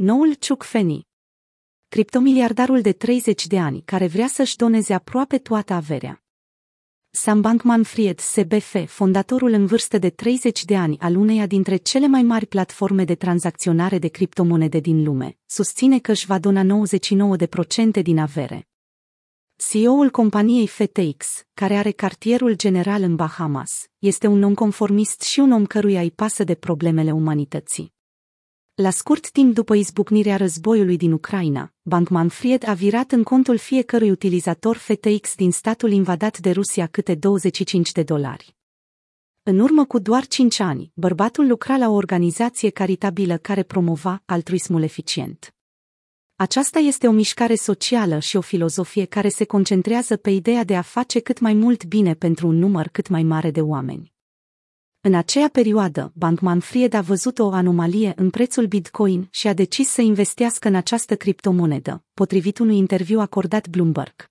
Noul Chuck Feni Criptomiliardarul de 30 de ani care vrea să-și doneze aproape toată averea. Sam Bankman-Fried, SBF, fondatorul în vârstă de 30 de ani al uneia dintre cele mai mari platforme de tranzacționare de criptomonede din lume, susține că își va dona 99% din avere. CEO-ul companiei FTX, care are cartierul general în Bahamas, este un nonconformist și un om căruia îi pasă de problemele umanității. La scurt timp după izbucnirea războiului din Ucraina, Bankman-Fried a virat în contul fiecărui utilizator FTX din statul invadat de Rusia câte 25 de dolari. În urmă cu doar 5 ani, bărbatul lucra la o organizație caritabilă care promova altruismul eficient. Aceasta este o mișcare socială și o filozofie care se concentrează pe ideea de a face cât mai mult bine pentru un număr cât mai mare de oameni. În aceea perioadă, Bankman Fried a văzut o anomalie în prețul Bitcoin și a decis să investească în această criptomonedă, potrivit unui interviu acordat Bloomberg.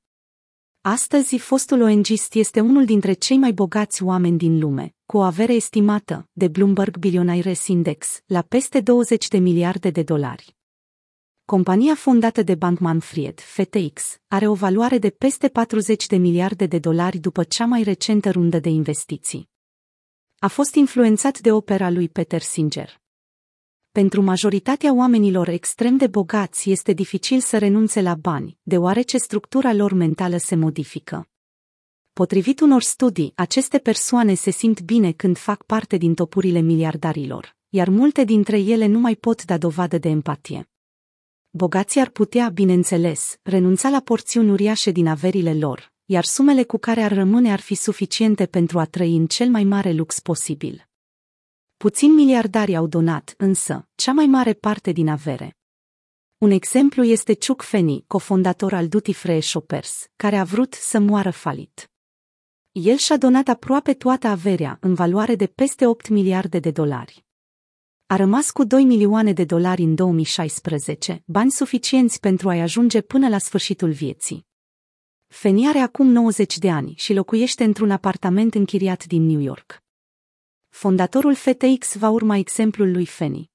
Astăzi, fostul ONGist este unul dintre cei mai bogați oameni din lume, cu o avere estimată de Bloomberg Billionaires Index la peste 20 de miliarde de dolari. Compania fondată de Bankman Fried, FTX, are o valoare de peste 40 de miliarde de dolari după cea mai recentă rundă de investiții. A fost influențat de opera lui Peter Singer. Pentru majoritatea oamenilor extrem de bogați este dificil să renunțe la bani, deoarece structura lor mentală se modifică. Potrivit unor studii, aceste persoane se simt bine când fac parte din topurile miliardarilor, iar multe dintre ele nu mai pot da dovadă de empatie. Bogații ar putea, bineînțeles, renunța la porțiuni uriașe din averile lor, iar sumele cu care ar rămâne ar fi suficiente pentru a trăi în cel mai mare lux posibil. Puțini miliardari au donat, însă, cea mai mare parte din avere. Un exemplu este Chuck Feni, cofondator al Duty Free Shoppers, care a vrut să moară falit. El și-a donat aproape toată averea, în valoare de peste 8 miliarde de dolari. A rămas cu 2 milioane de dolari în 2016, bani suficienți pentru a-i ajunge până la sfârșitul vieții. Feni are acum 90 de ani și locuiește într-un apartament închiriat din New York. Fondatorul FTX va urma exemplul lui Feni.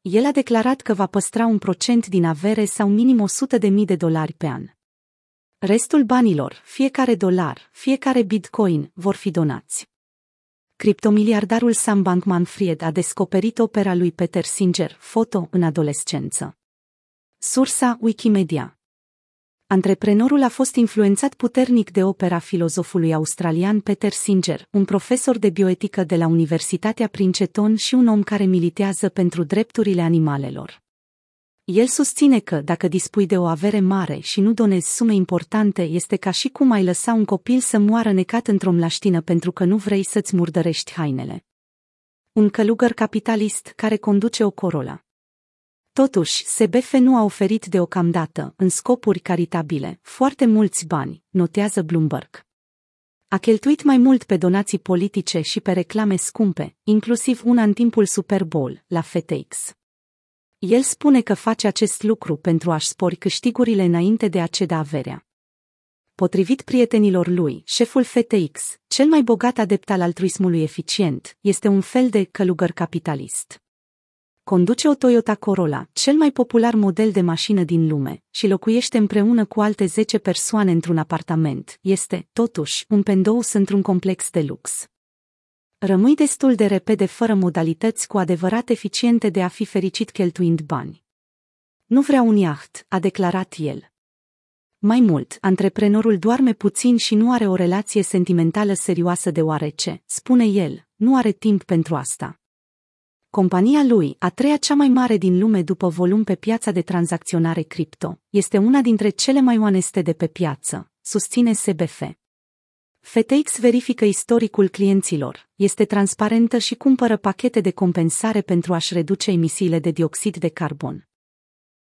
El a declarat că va păstra un procent din avere sau minim 100 de mii de dolari pe an. Restul banilor, fiecare dolar, fiecare bitcoin, vor fi donați. Criptomiliardarul Sam Bankman-Fried a descoperit opera lui Peter Singer, foto, în adolescență. Sursa Wikimedia Antreprenorul a fost influențat puternic de opera filozofului australian Peter Singer, un profesor de bioetică de la Universitatea Princeton și un om care militează pentru drepturile animalelor. El susține că, dacă dispui de o avere mare și nu donezi sume importante, este ca și cum ai lăsa un copil să moară necat într-o mlaștină pentru că nu vrei să-ți murdărești hainele. Un călugăr capitalist care conduce o Corolla. Totuși, SBF nu a oferit deocamdată, în scopuri caritabile, foarte mulți bani, notează Bloomberg. A cheltuit mai mult pe donații politice și pe reclame scumpe, inclusiv una în timpul Super Bowl, la FTX. El spune că face acest lucru pentru a-și spori câștigurile înainte de a ceda averea. Potrivit prietenilor lui, șeful FTX, cel mai bogat adept al altruismului eficient, este un fel de călugăr capitalist conduce o Toyota Corolla, cel mai popular model de mașină din lume, și locuiește împreună cu alte 10 persoane într-un apartament, este, totuși, un pendous într-un complex de lux. Rămâi destul de repede fără modalități cu adevărat eficiente de a fi fericit cheltuind bani. Nu vrea un iaht, a declarat el. Mai mult, antreprenorul doarme puțin și nu are o relație sentimentală serioasă deoarece, spune el, nu are timp pentru asta. Compania lui, a treia cea mai mare din lume după volum pe piața de tranzacționare cripto, este una dintre cele mai oneste de pe piață, susține SBF. FTX verifică istoricul clienților, este transparentă și cumpără pachete de compensare pentru a-și reduce emisiile de dioxid de carbon.